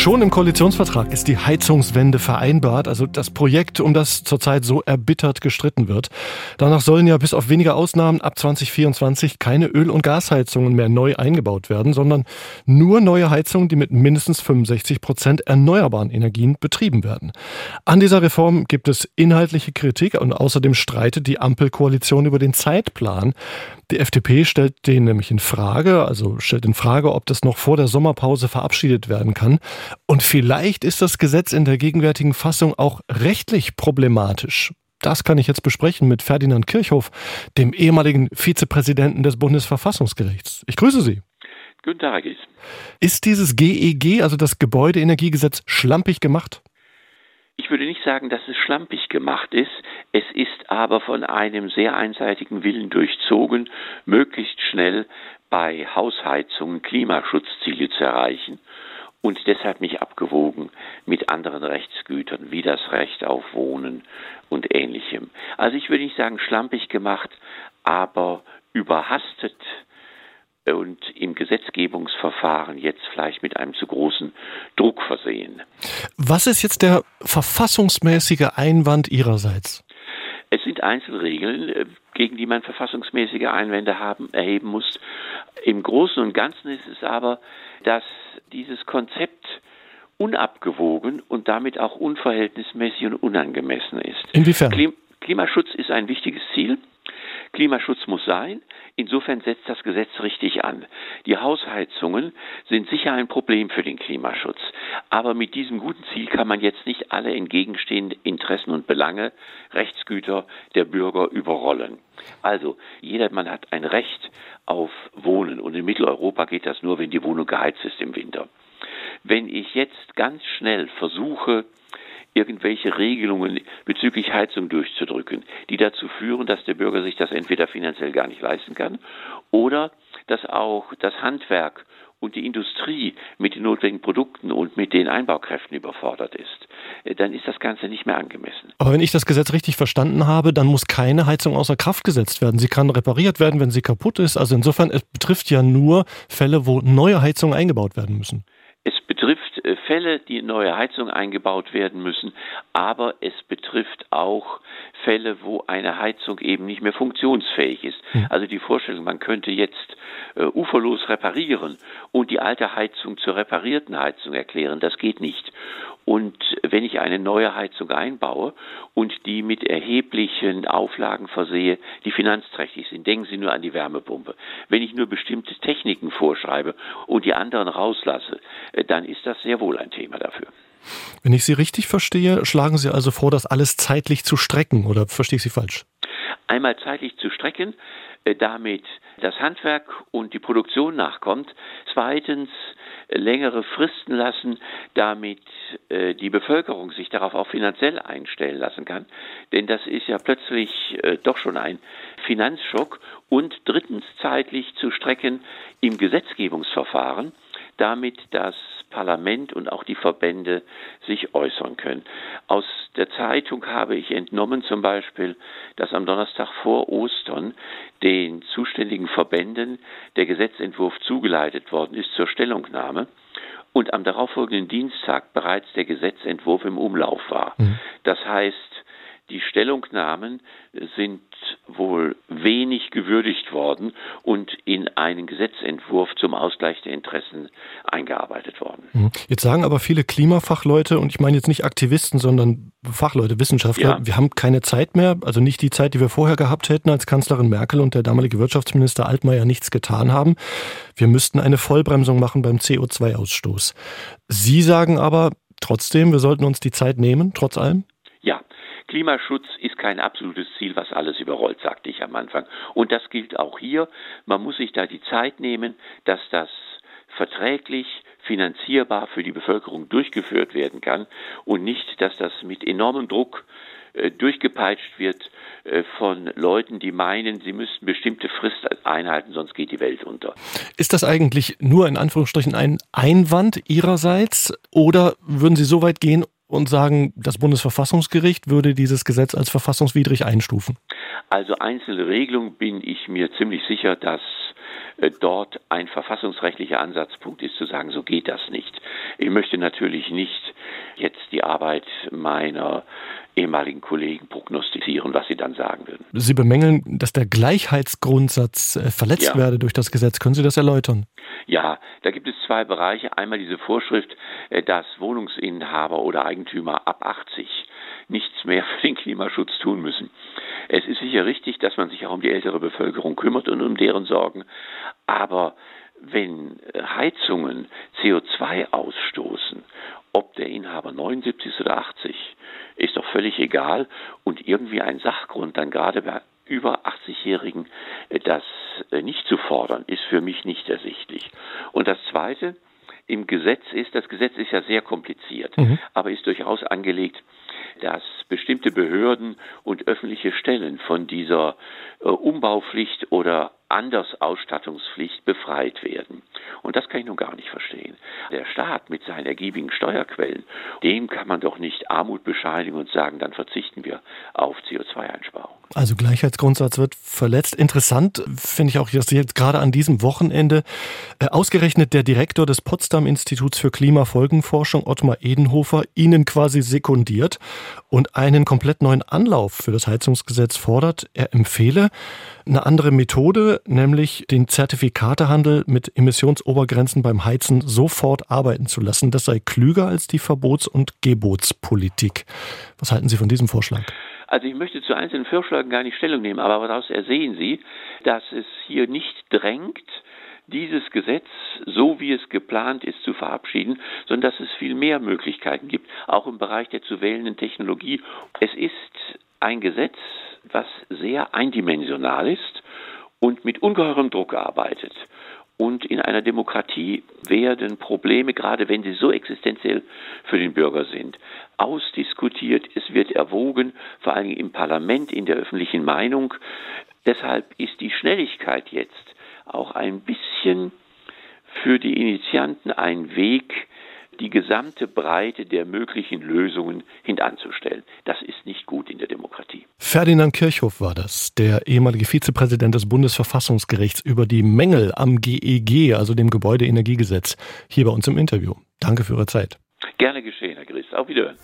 Schon im Koalitionsvertrag ist die Heizungswende vereinbart, also das Projekt, um das zurzeit so erbittert gestritten wird. Danach sollen ja bis auf wenige Ausnahmen ab 2024 keine Öl- und Gasheizungen mehr neu eingebaut werden, sondern nur neue Heizungen, die mit mindestens 65 Prozent erneuerbaren Energien betrieben werden. An dieser Reform gibt es inhaltliche Kritik und außerdem streitet die Ampelkoalition über den Zeitplan. Die FDP stellt den nämlich in Frage, also stellt in Frage, ob das noch vor der Sommerpause verabschiedet werden kann. Und vielleicht ist das Gesetz in der gegenwärtigen Fassung auch rechtlich problematisch. Das kann ich jetzt besprechen mit Ferdinand Kirchhoff, dem ehemaligen Vizepräsidenten des Bundesverfassungsgerichts. Ich grüße Sie. Guten Tag. Ist dieses GEG, also das Gebäudeenergiegesetz, schlampig gemacht? Ich würde nicht sagen, dass es schlampig gemacht ist. Es ist aber von einem sehr einseitigen Willen durchzogen, möglichst schnell bei Hausheizungen Klimaschutzziele zu erreichen und deshalb nicht abgewogen mit anderen Rechtsgütern wie das Recht auf Wohnen und ähnlichem. Also ich würde nicht sagen schlampig gemacht, aber überhastet und im Gesetzgebungsverfahren jetzt vielleicht mit einem zu großen Druck versehen. Was ist jetzt der verfassungsmäßige Einwand Ihrerseits? Es sind Einzelregeln, äh, gegen die man verfassungsmäßige Einwände haben, erheben muss. Im Großen und Ganzen ist es aber, dass dieses Konzept unabgewogen und damit auch unverhältnismäßig und unangemessen ist. Inwiefern? Klimaschutz ist ein wichtiges Ziel. Klimaschutz muss sein. Insofern setzt das Gesetz richtig an. Die Hausheizungen sind sicher ein Problem für den Klimaschutz. Aber mit diesem guten Ziel kann man jetzt nicht alle entgegenstehenden Interessen und Belange, Rechtsgüter der Bürger überrollen. Also, jedermann hat ein Recht auf Wohnen. Und in Mitteleuropa geht das nur, wenn die Wohnung geheizt ist im Winter. Wenn ich jetzt ganz schnell versuche, irgendwelche Regelungen bezüglich Heizung durchzudrücken, die dazu führen, dass der Bürger sich das entweder finanziell gar nicht leisten kann oder dass auch das Handwerk und die Industrie mit den notwendigen Produkten und mit den Einbaukräften überfordert ist, äh, dann ist das Ganze nicht mehr angemessen. Aber wenn ich das Gesetz richtig verstanden habe, dann muss keine Heizung außer Kraft gesetzt werden. Sie kann repariert werden, wenn sie kaputt ist. Also insofern, es betrifft ja nur Fälle, wo neue Heizungen eingebaut werden müssen. Es betrifft Fälle, die in neue Heizungen eingebaut werden müssen, aber es betrifft auch Fälle, wo eine Heizung eben nicht mehr funktionsfähig ist. Also die Vorstellung, man könnte jetzt äh, uferlos reparieren und die alte Heizung zur reparierten Heizung erklären, das geht nicht. Und wenn ich eine neue Heizung einbaue und die mit erheblichen Auflagen versehe, die finanzträchtig sind, denken Sie nur an die Wärmepumpe. Wenn ich nur bestimmte Techniken vorschreibe und die anderen rauslasse, äh, dann ist das sehr wohl ein Thema dafür. Wenn ich Sie richtig verstehe, schlagen Sie also vor, das alles zeitlich zu strecken, oder verstehe ich Sie falsch? Einmal zeitlich zu strecken, äh, damit das Handwerk und die Produktion nachkommt. Zweitens längere Fristen lassen, damit äh, die Bevölkerung sich darauf auch finanziell einstellen lassen kann. Denn das ist ja plötzlich äh, doch schon ein Finanzschock. Und drittens zeitlich zu strecken im Gesetzgebungsverfahren, damit das Parlament und auch die Verbände sich äußern können. Aus der Zeitung habe ich entnommen zum Beispiel, dass am Donnerstag vor Ostern den zuständigen Verbänden der Gesetzentwurf zugeleitet worden ist zur Stellungnahme und am darauffolgenden Dienstag bereits der Gesetzentwurf im Umlauf war. Mhm. Das heißt, die Stellungnahmen sind wohl wenig gewürdigt worden und in einen Gesetzentwurf zum Ausgleich der Interessen eingearbeitet worden. Mhm. Jetzt sagen aber viele Klimafachleute, und ich meine jetzt nicht Aktivisten, sondern Fachleute, Wissenschaftler, ja. wir haben keine Zeit mehr, also nicht die Zeit, die wir vorher gehabt hätten, als Kanzlerin Merkel und der damalige Wirtschaftsminister Altmaier nichts getan haben. Wir müssten eine Vollbremsung machen beim CO2-Ausstoß. Sie sagen aber trotzdem, wir sollten uns die Zeit nehmen, trotz allem? Ja, Klimaschutz ist kein absolutes Ziel, was alles überrollt, sagte ich am Anfang. Und das gilt auch hier. Man muss sich da die Zeit nehmen, dass das verträglich, finanzierbar für die Bevölkerung durchgeführt werden kann und nicht, dass das mit enormem Druck äh, durchgepeitscht wird äh, von Leuten, die meinen, sie müssten bestimmte Frist einhalten, sonst geht die Welt unter. Ist das eigentlich nur in Anführungsstrichen ein Einwand Ihrerseits oder würden Sie so weit gehen und sagen, das Bundesverfassungsgericht würde dieses Gesetz als verfassungswidrig einstufen? Also einzelne Regelungen bin ich mir ziemlich sicher, dass dort ein verfassungsrechtlicher Ansatzpunkt ist, zu sagen, so geht das nicht. Ich möchte natürlich nicht jetzt die Arbeit meiner ehemaligen Kollegen prognostizieren, was sie dann sagen würden. Sie bemängeln, dass der Gleichheitsgrundsatz äh, verletzt ja. werde durch das Gesetz. Können Sie das erläutern? Ja, da gibt es zwei Bereiche. Einmal diese Vorschrift, äh, dass Wohnungsinhaber oder Eigentümer ab 80 nichts mehr für den Klimaschutz tun müssen. Es ist sicher richtig, dass man sich auch um die ältere Bevölkerung kümmert und um deren Sorgen. Aber wenn Heizungen CO2 ausstoßen, ob der Inhaber 79 oder 80, ist doch völlig egal. Und irgendwie ein Sachgrund dann gerade bei über 80-Jährigen das nicht zu fordern, ist für mich nicht ersichtlich. Und das Zweite im Gesetz ist, das Gesetz ist ja sehr kompliziert, mhm. aber ist durchaus angelegt, dass bestimmte Behörden und öffentliche Stellen von dieser äh, Umbaupflicht oder Andersausstattungspflicht befreit werden. Und das kann ich nun gar nicht verstehen. Der Staat mit seinen ergiebigen Steuerquellen, dem kann man doch nicht Armut bescheinigen und sagen, dann verzichten wir auf CO2-Einsparung. Also Gleichheitsgrundsatz wird verletzt. Interessant finde ich auch, dass jetzt gerade an diesem Wochenende äh, ausgerechnet der Direktor des Potsdam Instituts für Klimafolgenforschung, Ottmar Edenhofer, Ihnen quasi sekundiert und einen komplett neuen Anlauf für das Heizungsgesetz fordert. Er empfehle eine andere Methode, nämlich den Zertifikatehandel mit Emissionsobergrenzen beim Heizen sofort arbeiten zu lassen. Das sei klüger als die Verbots- und Gebotspolitik. Was halten Sie von diesem Vorschlag? Also ich möchte zu einzelnen Vorschlägen gar nicht Stellung nehmen, aber daraus ersehen Sie, dass es hier nicht drängt, dieses Gesetz, so wie es geplant ist, zu verabschieden, sondern dass es viel mehr Möglichkeiten gibt, auch im Bereich der zu wählenden Technologie. Es ist ein Gesetz, was sehr eindimensional ist und mit ungeheurem Druck arbeitet. Und in einer Demokratie werden Probleme, gerade wenn sie so existenziell für den Bürger sind, ausdiskutiert. Es wird erwogen, vor allem im Parlament, in der öffentlichen Meinung. Deshalb ist die Schnelligkeit jetzt auch ein bisschen für die Initianten ein Weg, die gesamte Breite der möglichen Lösungen hintanzustellen. Das ist nicht gut in der Demokratie. Ferdinand Kirchhoff war das, der ehemalige Vizepräsident des Bundesverfassungsgerichts über die Mängel am GEG, e also dem Gebäudeenergiegesetz, hier bei uns im Interview. Danke für Ihre Zeit. Gerne geschehen, Herr Gries. Auf Wiederhören.